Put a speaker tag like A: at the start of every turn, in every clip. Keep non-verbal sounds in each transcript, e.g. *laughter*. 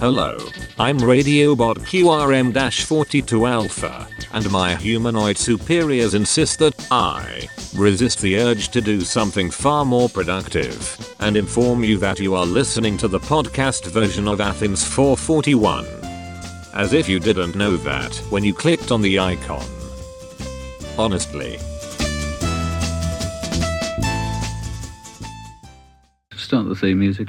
A: Hello, I'm Radiobot QRM-42 Alpha, and my humanoid superiors insist that I resist the urge to do something far more productive, and inform you that you are listening to the podcast version of Athens 441. As if you didn't know that when you clicked on the icon. Honestly,
B: start the theme music.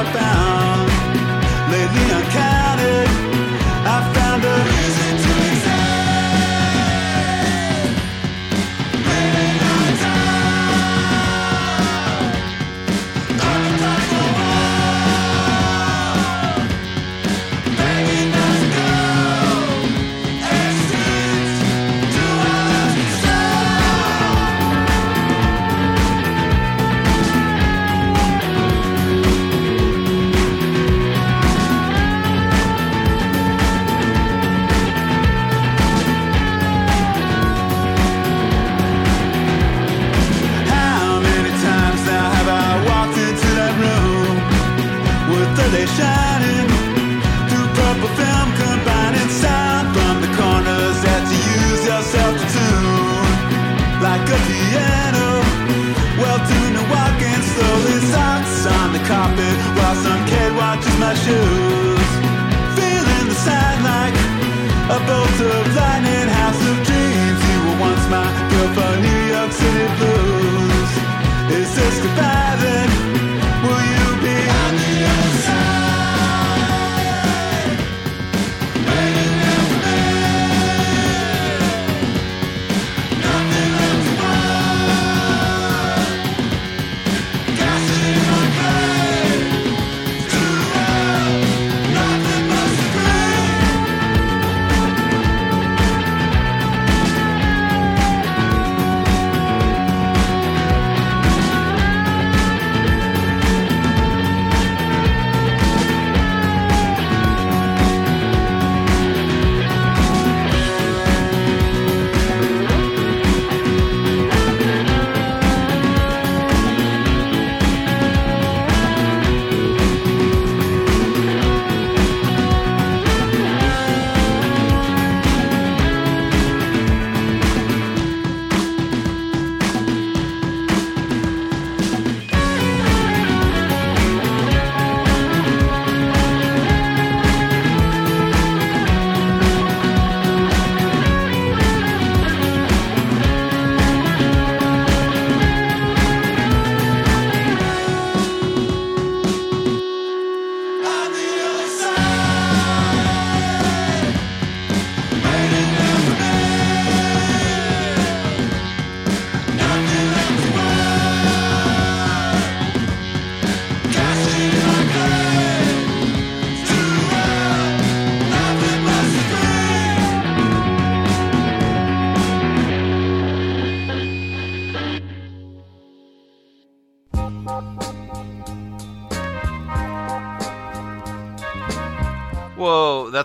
C: I've found. Lately I counted. watches my shoes. Feeling the sign like a bolt of lightning, house of dreams. You were once my girl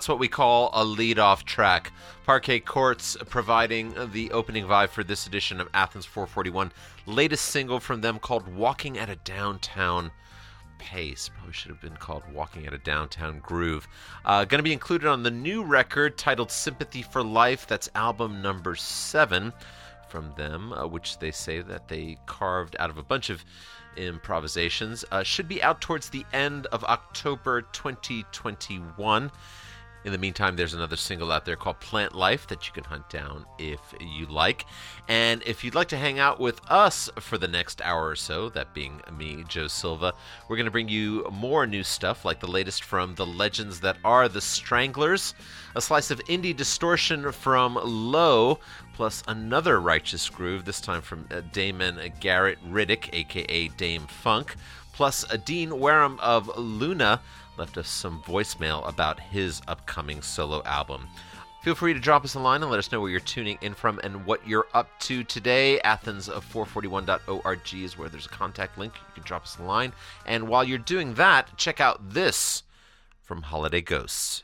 D: that's what we call a lead-off track. Parquet Courts providing the opening vibe for this edition of Athens 441. Latest single from them called Walking at a Downtown Pace. Probably should have been called Walking at a Downtown Groove. Uh, Going to be included on the new record titled Sympathy for Life. That's album number seven from them, uh, which they say that they carved out of a bunch of improvisations. Uh, should be out towards the end of October 2021. In the meantime, there's another single out there called Plant Life that you can hunt down if you like. And if you'd like to hang out with us for the next hour or so, that being me, Joe Silva, we're going to bring you more new stuff like the latest from the legends that are the Stranglers, a slice of indie distortion from Low, plus another righteous groove, this time from uh, Damon Garrett Riddick, aka Dâm-Funk, plus a Dean Wareham of Luna left us some voicemail about his upcoming solo album. Feel free to drop us a line and let us know where you're tuning in from and what you're up to today. Athens of 441.org is where there's a contact link. You can drop us a line. And while you're doing that, check out this from Holiday Ghosts.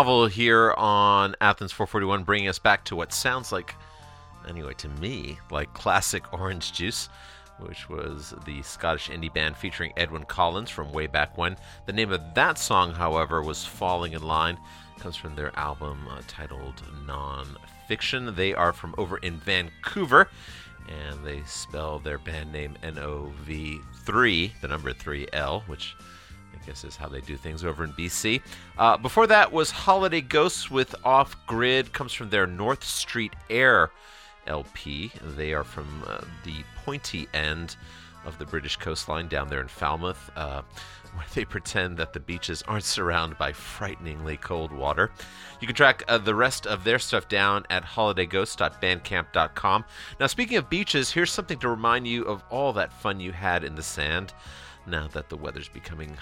E: novel here on Athens 441, bringing us back to what sounds like, anyway, to me, like classic *laughs* orange juice which was the Scottish indie band featuring Edwyn Collins from way back when. The name of that song, however, was Falling in Line. It comes from their album uh, titled Nonfiction. They are from over in Vancouver, and they spell their band name N O V 3, the number 3 L, which guess is how they do things over in BC. Uh, before that was Holiday Ghosts with Off Grid, comes from their North Street Air LP. They are from uh, the pointy end of the British coastline down there in Falmouth, uh, *laughs* where they pretend that the beaches aren't surrounded by frighteningly cold water. You can track uh, the rest of their stuff down at holidayghost.bandcamp.com. Now, speaking of beaches, here's something to remind you of all that fun you had in the sand now that the weather's becoming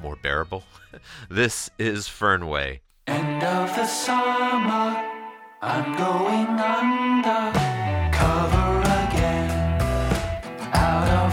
E: more bearable. *laughs* this is Fernweh.
D: End of the summer, I'm going under cover again. Out of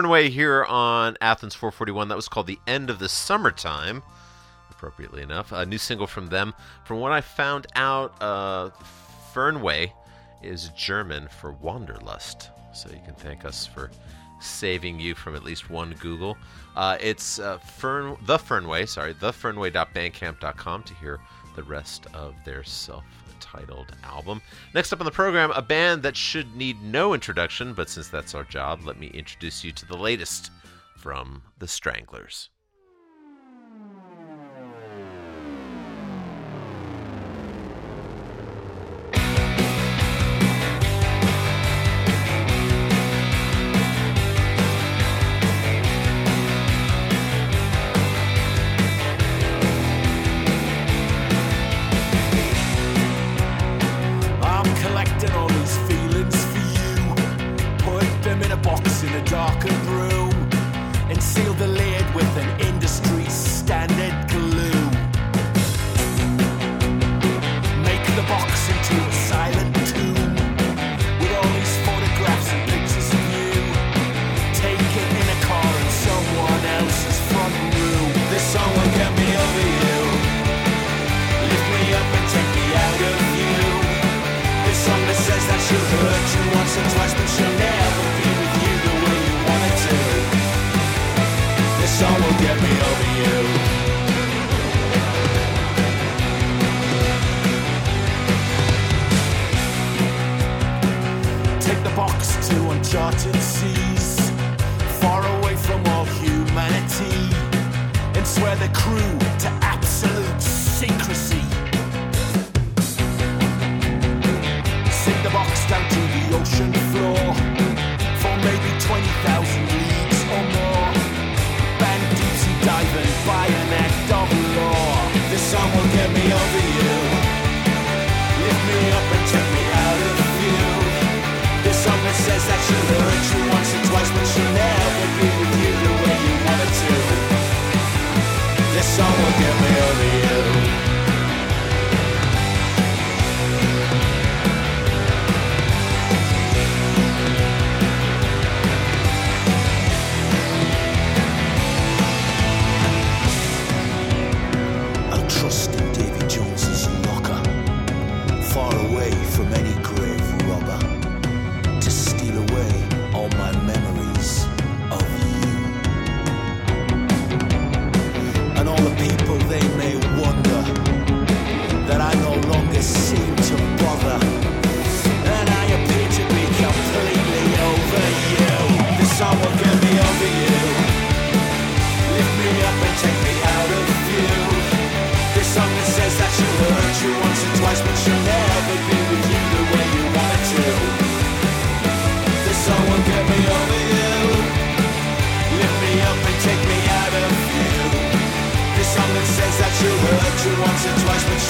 D: The
E: Fernweh here on Athens 441. That was called The End of the Summertime, appropriately enough. A new single from them. From what I found out, uh, Fernweh is German for wanderlust. So you can thank us for saving you from at least one Google. Uh, it's uh, Fern, the Fernweh, sorry, thefernweh.bandcamp.com to hear the rest of their self titled album. Next up on the program, a band that should need no introduction, but since that's our job, let me introduce you to the latest from the Stranglers.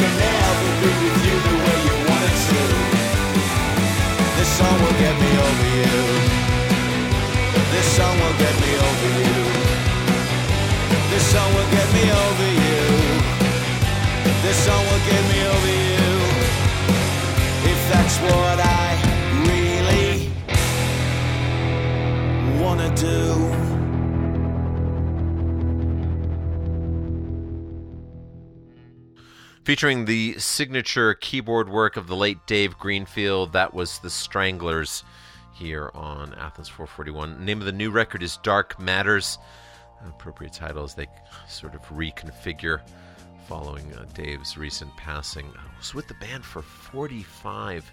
F: Or
E: Featuring the signature keyboard work of the late Dave Greenfield, that was The Stranglers here on Athens 441. name of the new record is Dark Matters. Appropriate title as they sort of reconfigure following uh, Dave's recent passing. I was with the band for 45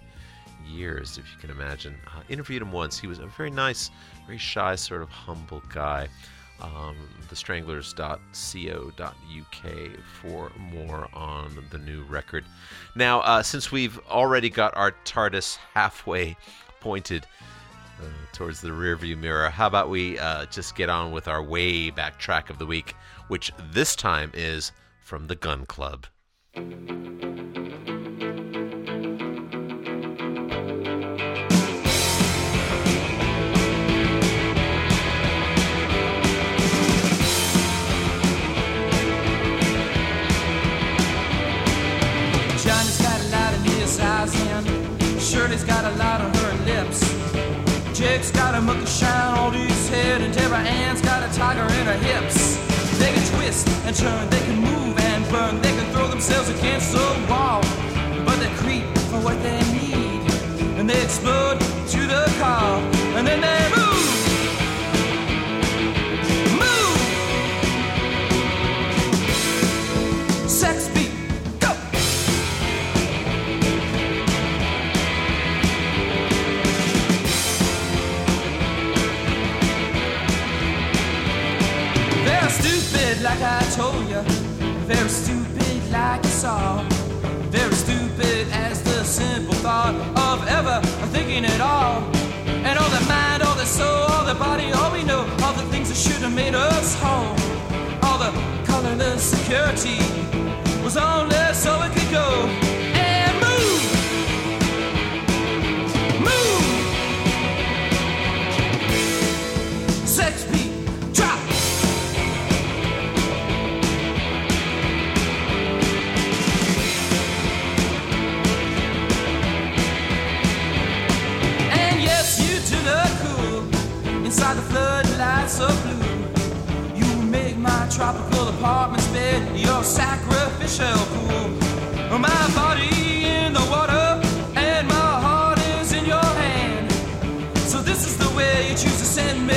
E: years, if you can imagine. Uh, interviewed him once. He was a very nice, very shy, sort of humble guy. Um, thestranglers.co.uk for more on the new record. Now, uh, since we've already got our TARDIS halfway pointed uh, towards the rearview mirror, how about we uh, just get on with our way back track of the week, which this time is from the Gun Club.
G: Got a monkey shine on his head and Deborah Ann's got a tiger in her hips. They can twist and turn, they can move and burn, they can throw themselves against the like I told you. Very stupid, like you saw. Very stupid as the simple thought of ever thinking at all. And all the mind, all the soul, all the body, all we know, all the things that should have made us whole. All the colorless security was only so it could go. blue. You make my tropical apartment's bed your sacrificial pool. My body in the water and my heart is in your hand. So this is the way you choose to send me.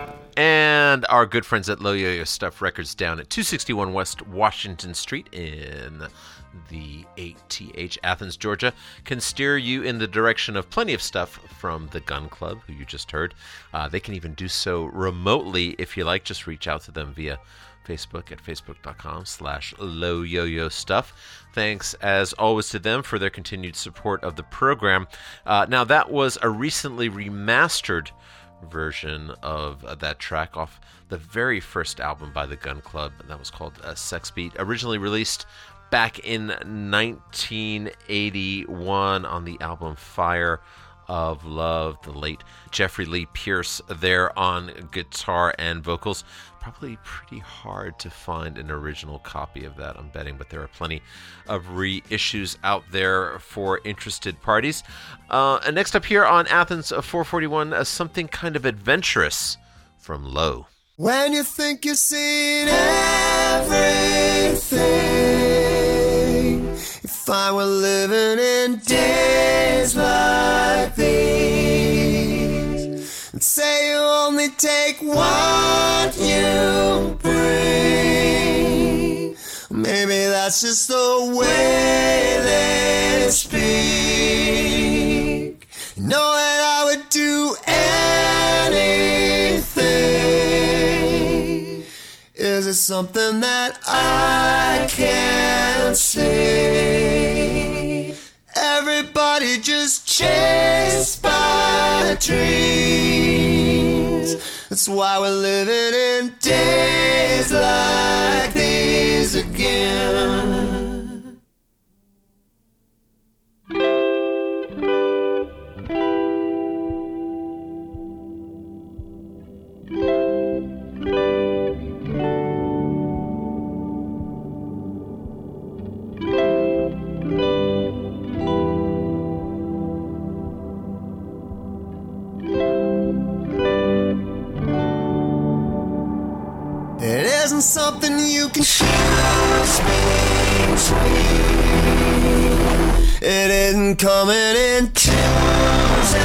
E: And our good friends at Low Yo-Yo Stuff Records down at 261 West Washington Street in the 8th Athens, Georgia, can steer you in the direction of plenty of stuff from the Gun Club, who you just heard. Uh, they can even do so remotely if you like. Just reach out to them via Facebook at facebook.com slash low yo-yo stuff. Thanks as always to them for their continued support of the program. Uh, now that was a recently remastered version of uh, that track off the very first album by the Gun Club, and that was called uh, Sex Beat. Originally released back in 1981 on the album Fire of Love, the late Jeffrey Lee Pierce there on guitar and vocals. Probably pretty hard to find an original copy of that, I'm betting, but there are plenty of reissues out there for interested parties. Uh, and next up here on Athens 441, uh, something kind of adventurous from Low.
H: When you think you've seen everything, if I were living in days like these, say you only take what you bring, maybe that's just the way they speak. Know that I would do anything. Is it something that I can't see? Everybody just chased by a dreams. That's why we're living in days like these again. Isn't something you can choose. It isn't coming in threes.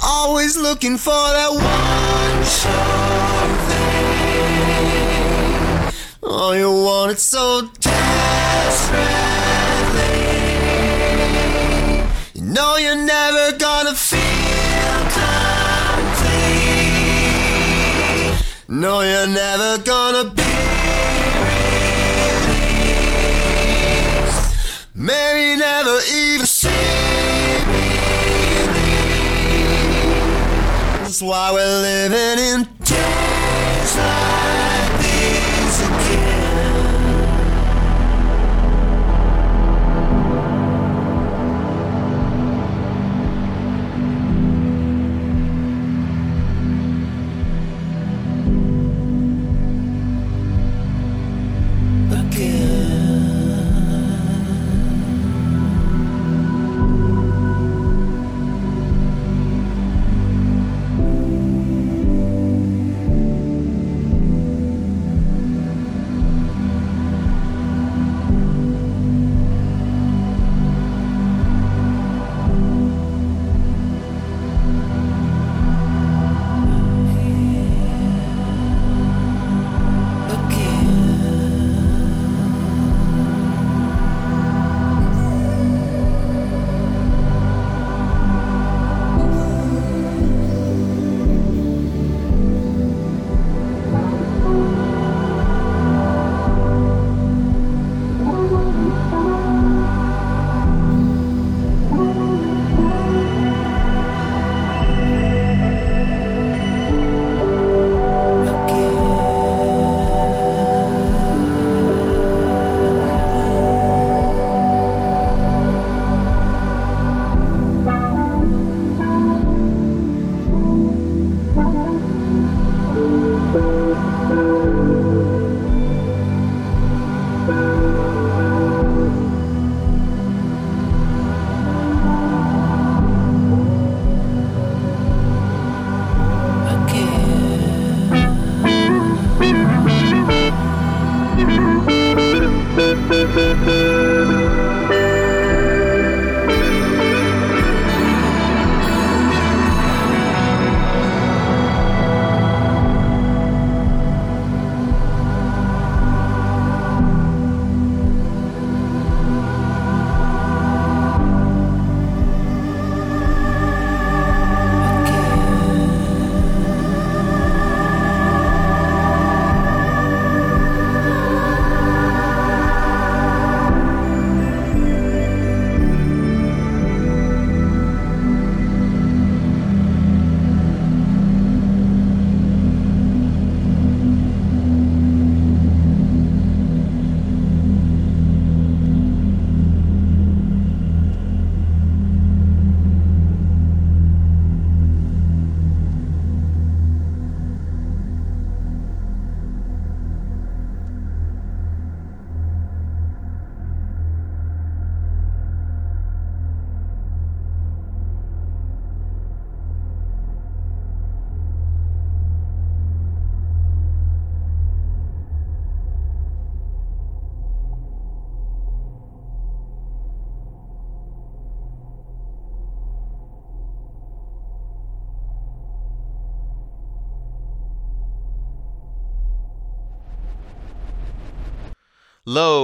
H: Always looking for that one sure thing. Oh, you want it so desperately. You know you're never gonna feel No, you're never gonna be released. Maybe never even see release. That's why we're living in days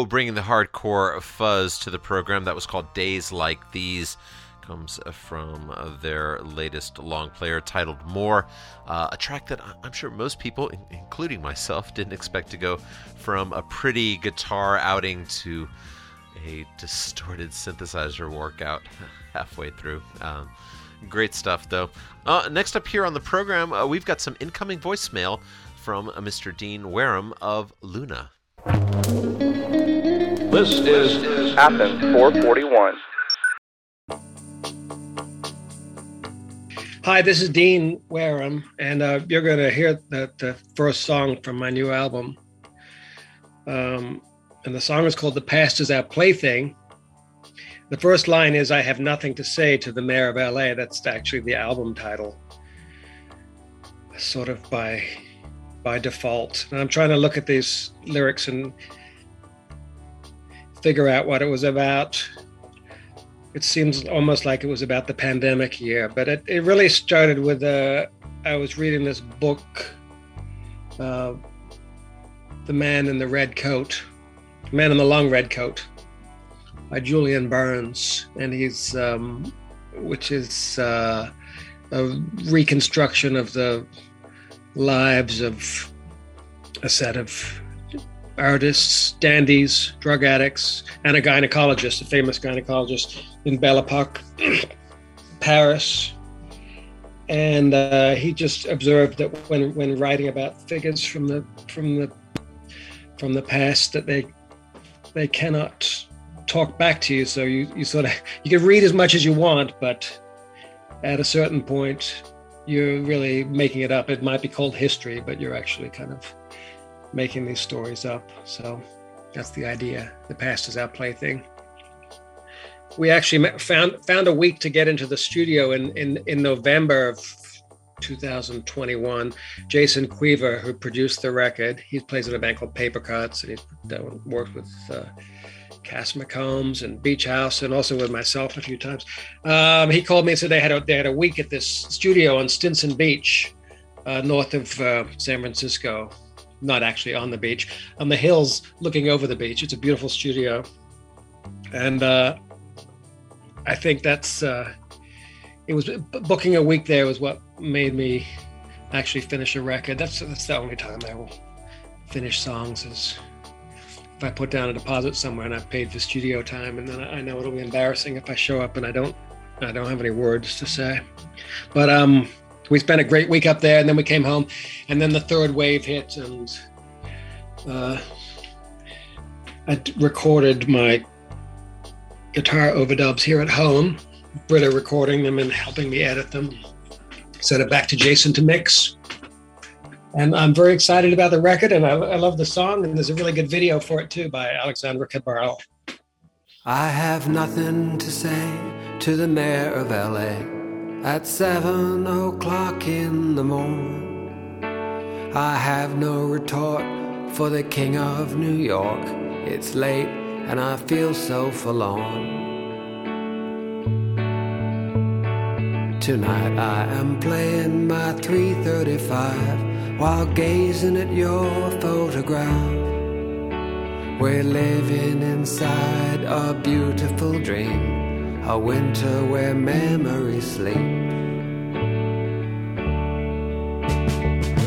E: Bringing the hardcore fuzz to the program. That was called Days Like These. Comes from their latest long player titled More, uh, a track that I'm sure most people, including myself, didn't expect to go from a pretty guitar outing to a distorted synthesizer workout *laughs* halfway through. Um, great stuff, though. Uh, next up here on the program, uh, we've got some incoming voicemail from uh, Mr. Dean Wareham of Luna.
I: This is Athens 441.
J: Hi, this is Dean Wareham, and uh, you're going to hear the, the first song from my new album. Um, and the song is called The Past is Our Plaything. The first line is I have nothing to say to the mayor of LA. That's actually the album title, sort of by by default. And I'm trying to look at these lyrics and figure out what it was about. It seems almost like it was about the pandemic year, but it, it really started with uh, I was reading this book, uh, The Man in the Red Coat, Man in the Long Red Coat by Julian Barnes, and he's um, which is uh, a reconstruction of the lives of a set of artists, dandies, drug addicts, and a gynecologist, a famous gynecologist in Belle Epoque, *clears throat* Paris. And uh, he just observed that when, when writing about figures from the from the from the past, that they they cannot talk back to you. So you, you sort of you can read as much as you want, but at a certain point, you're really making it up. It might be called history, but you're actually kind of making these stories up. So that's the idea. The past is our plaything. We actually found found a week to get into the studio in in, in November of 2021. Jason Quever, who produced the record, he plays in a band called Paper Cuts, and he's done, worked with uh, Cass McCombs and Beach House, and also with myself a few times. Um, he called me and said they had a, they had a week at this studio on Stinson Beach, uh, north of uh, San Francisco. Not actually on the beach, on the hills looking over the beach. It's a beautiful studio, and uh, I think that's uh, it was booking a week there was what made me actually finish a record. That's that's the only time I will finish songs is if I put down a deposit somewhere and I've paid for studio time, and then I know it'll be embarrassing if I show up and I don't I don't have any words to say. But um, we spent a great week up there, and then we came home, and then the third wave hit, and uh, I recorded my guitar overdubs here at home. Britta recording them and helping me edit them. Sent it back to Jason to mix. And I'm very excited about the record, and I, I love the song. And there's a really good video for it too by Alexandra Cabral.
K: I have nothing to say to the mayor of LA at seven o'clock in the morning. I have no retort for the king of New York. It's late and I feel so forlorn. Tonight I am playing my 335 while gazing at your photograph. We're living inside a beautiful dream, a winter where memories sleep.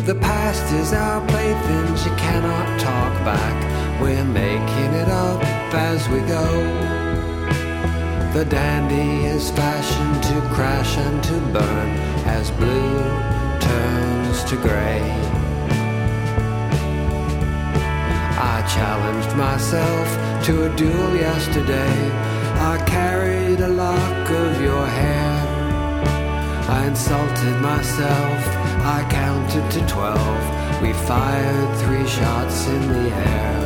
K: The past is our plaything, she cannot talk back. We're making it up as we go. The dandy is fashioned to crash and to burn as blue turns to gray. I challenged myself to a duel yesterday. I carried a lock of your hair. I insulted myself. I counted to twelve. We fired three shots in the air.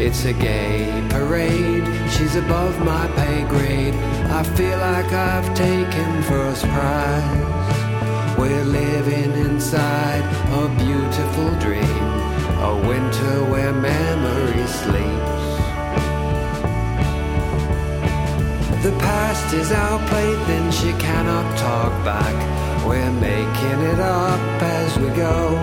K: It's a gay parade. She's above my pay grade. I feel like I've taken first prize. We're living inside a beautiful dream, a winter where memories sleeps. The past is our plaything, she cannot talk back. We're making it up as we go.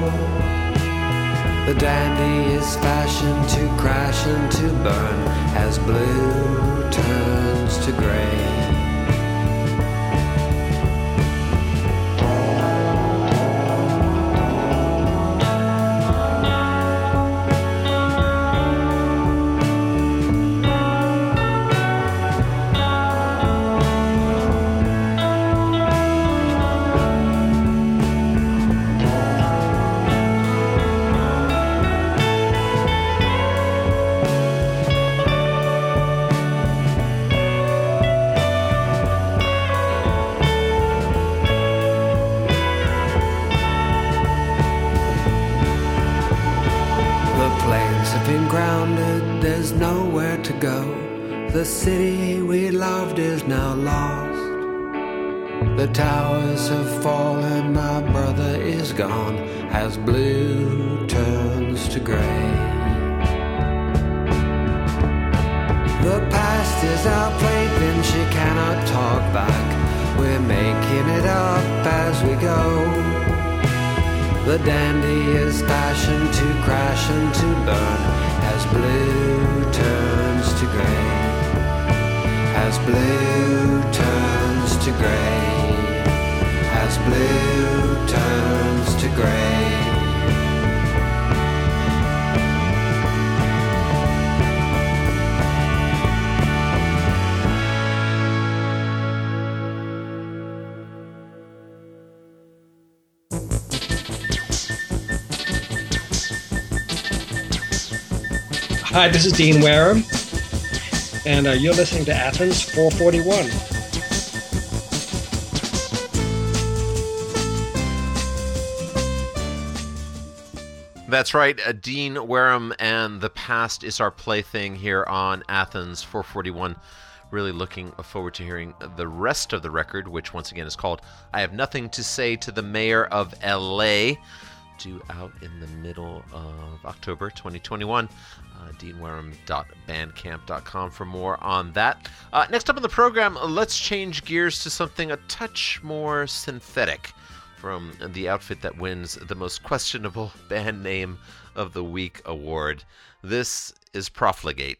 K: The dandy is fashioned to crash and to burn as blue turns to gray. Have been grounded, there's nowhere to go. The city we loved is now lost. The towers have fallen, my brother is gone, as blue turns to gray. The past is our plaything, she cannot talk back. We're making it up as we go. The dandy is fashioned to crash and to burn as blue turns to gray. As blue turns to gray. As blue turns to gray.
J: Hi, this is Dean Wareham, and uh, you're listening to Athens 441.
D: That's right. Uh, Dean Wareham and The Past is Our Plaything here on Athens 441. Really looking forward to hearing the rest of the record, which once again is called I Have Nothing to Say to the Mayor of LA, due out in the middle of October 2021. Uh, DeanWareham.bandcamp.com for more on that. Uh, next up on the program, let's change gears to something a touch more synthetic from the outfit that wins the most questionable *laughs* band name of the week award. This is Profligate.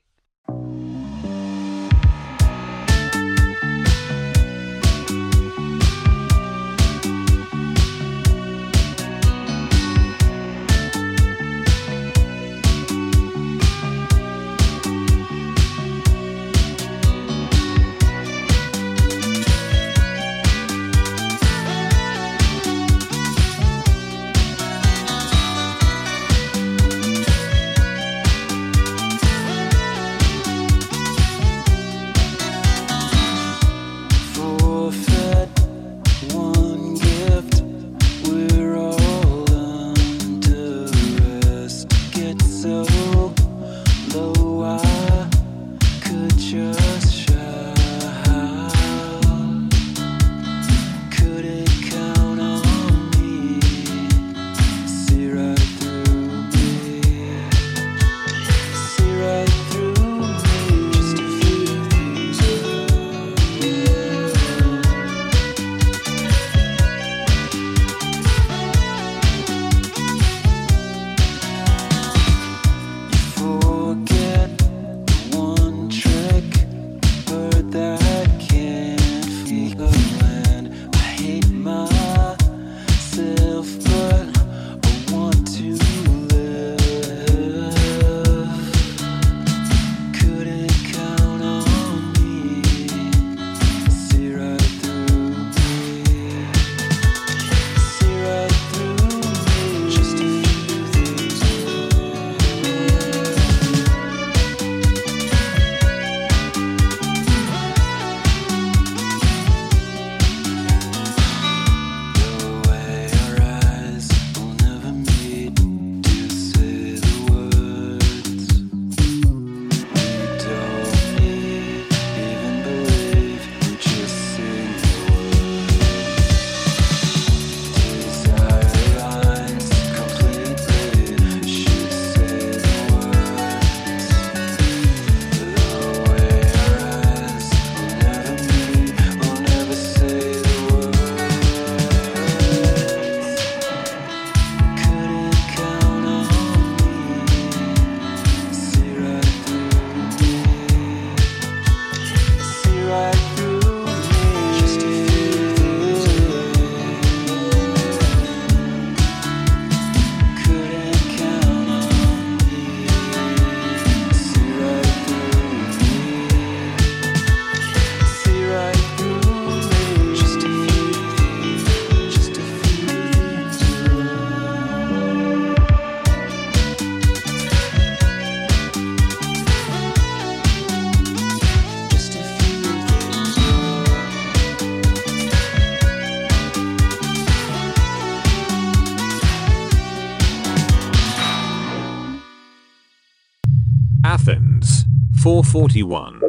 A: 441.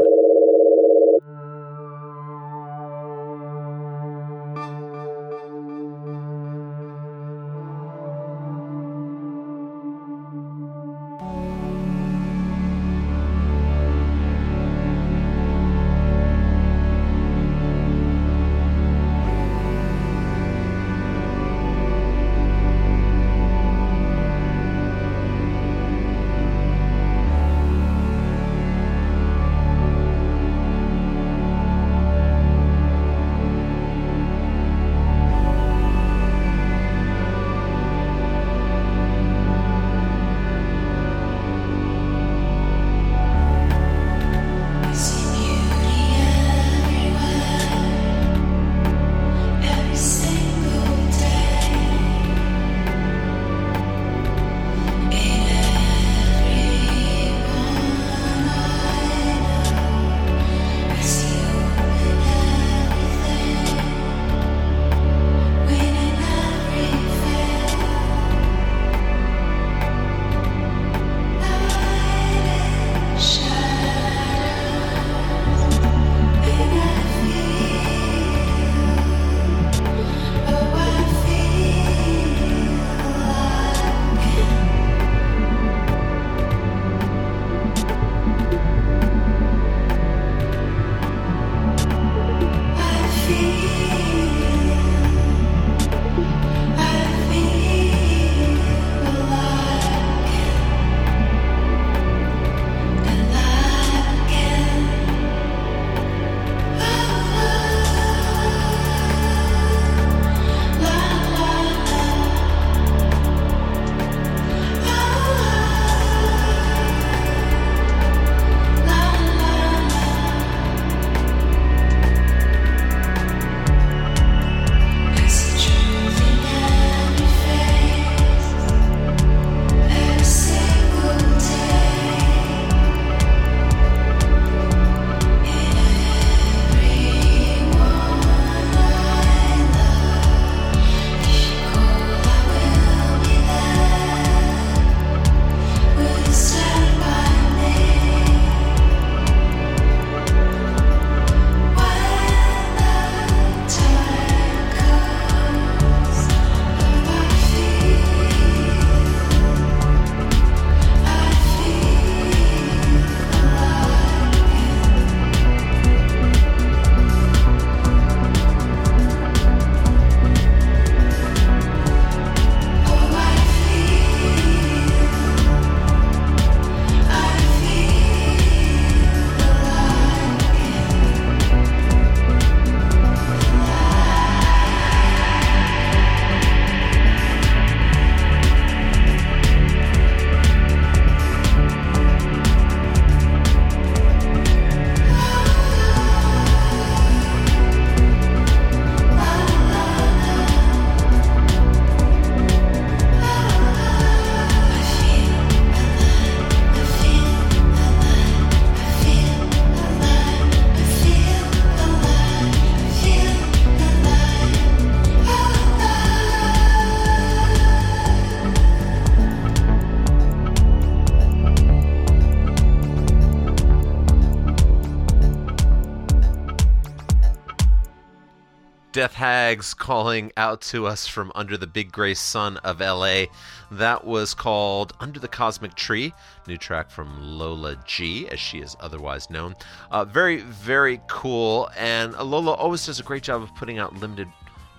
E: Hags calling out to us from under the big gray sun of LA. That was called Under the Cosmic Tree, new track from Lola G, as she is otherwise known. Uh, very, very cool. And Lola always does a great job of putting out limited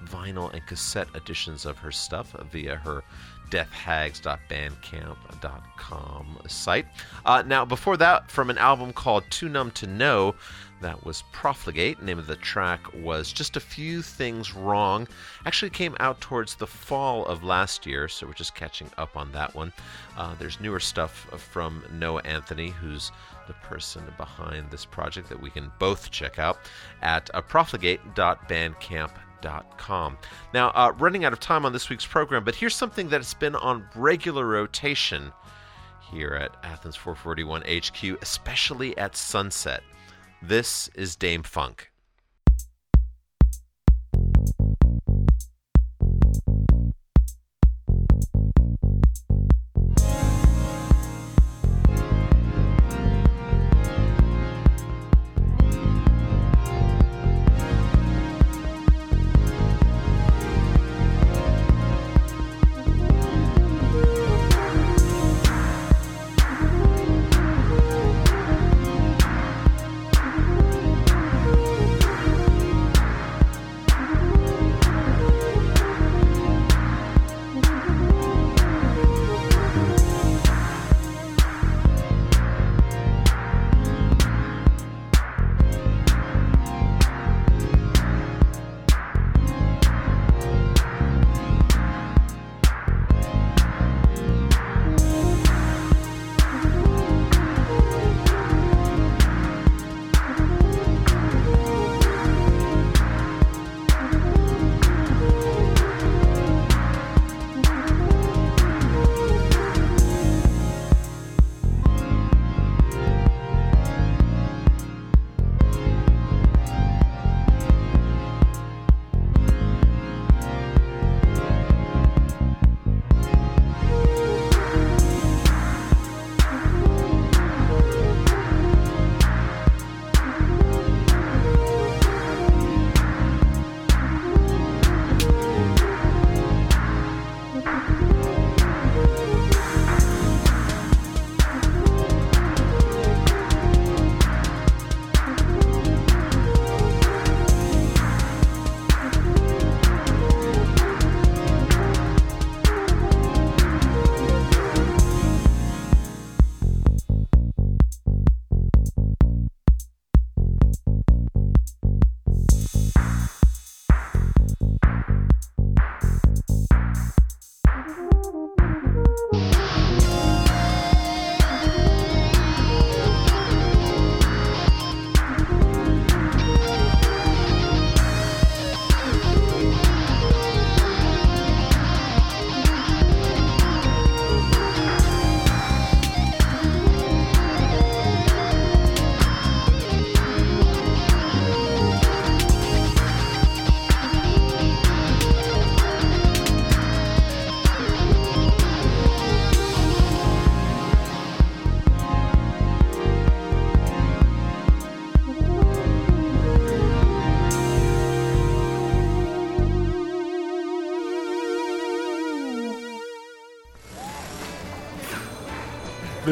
E: vinyl and cassette editions of her stuff via her deathhags.bandcamp.com site. Uh, now, before that, from an album called Too Numb to Know, that was Profligate. Name of the track was Just a Few Things Wrong. Actually came out towards the fall of last year, so we're just catching up on that one. Uh, there's newer stuff from Noah Anthony, who's the person behind this project that we can both check out at uh, profligate.bandcamp.com. Now, uh, running out of time on this week's program, but here's something that's been on regular rotation here at Athens 441 HQ, especially at sunset. This is Dâm-Funk.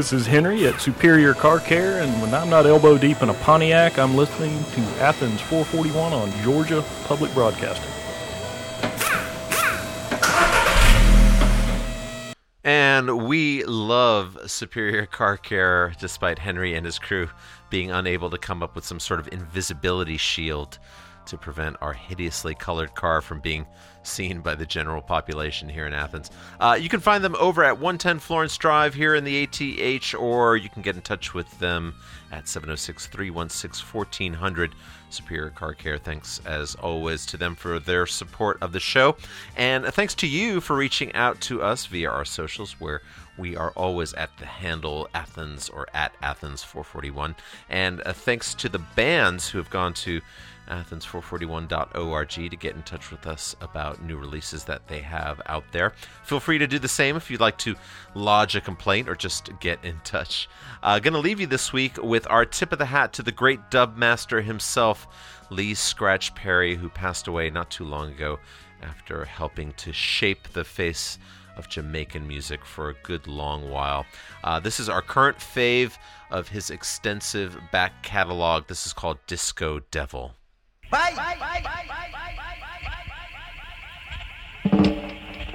L: This is Henry at Superior Car Care, and when I'm not elbow deep in a Pontiac, I'm listening to Athens 441 on Georgia Public Broadcasting.
E: And we love Superior Car Care, despite Henry and his crew being unable to come up with some sort of invisibility shield to prevent our hideously colored car from being seen by the general population here in Athens. Uh, you can find them over at 110 Florence Drive here in the ATH, or you can get in touch with them at 706 316 1400. Superior Car Care. Thanks as always to them for their support of the show. And thanks to you for reaching out to us via our socials, where we are always at the handle Athens or at Athens441. And uh, thanks to the bands who have gone to athens441.org to get in touch with us about new releases that they have out there. Feel free to do the same if you'd like to lodge a complaint or just get in touch. Uh, gonna leave you this week with our tip of the hat to the great dub master himself, Lee Scratch Perry, who passed away not too long ago after helping to shape the face of Jamaican music for a good long while. Uh, this is our current fave of his extensive back catalog. This is called Disco Devil.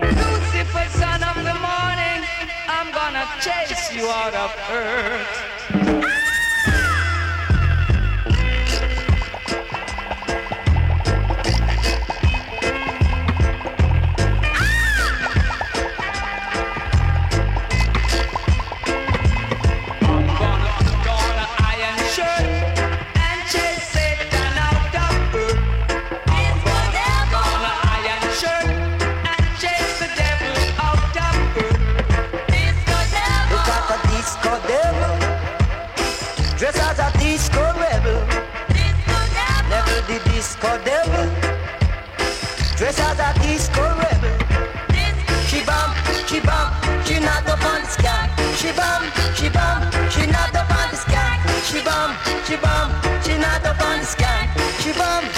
G: Lucifer, son of the morning, I'm gonna chase you out of earth.
M: Disco devil, dressed as a disco rebel. She bum, she bum, she not up on the sky. She bum, she bum, she not up on the sky. She bum, she bum, she not up on the sky. She bum,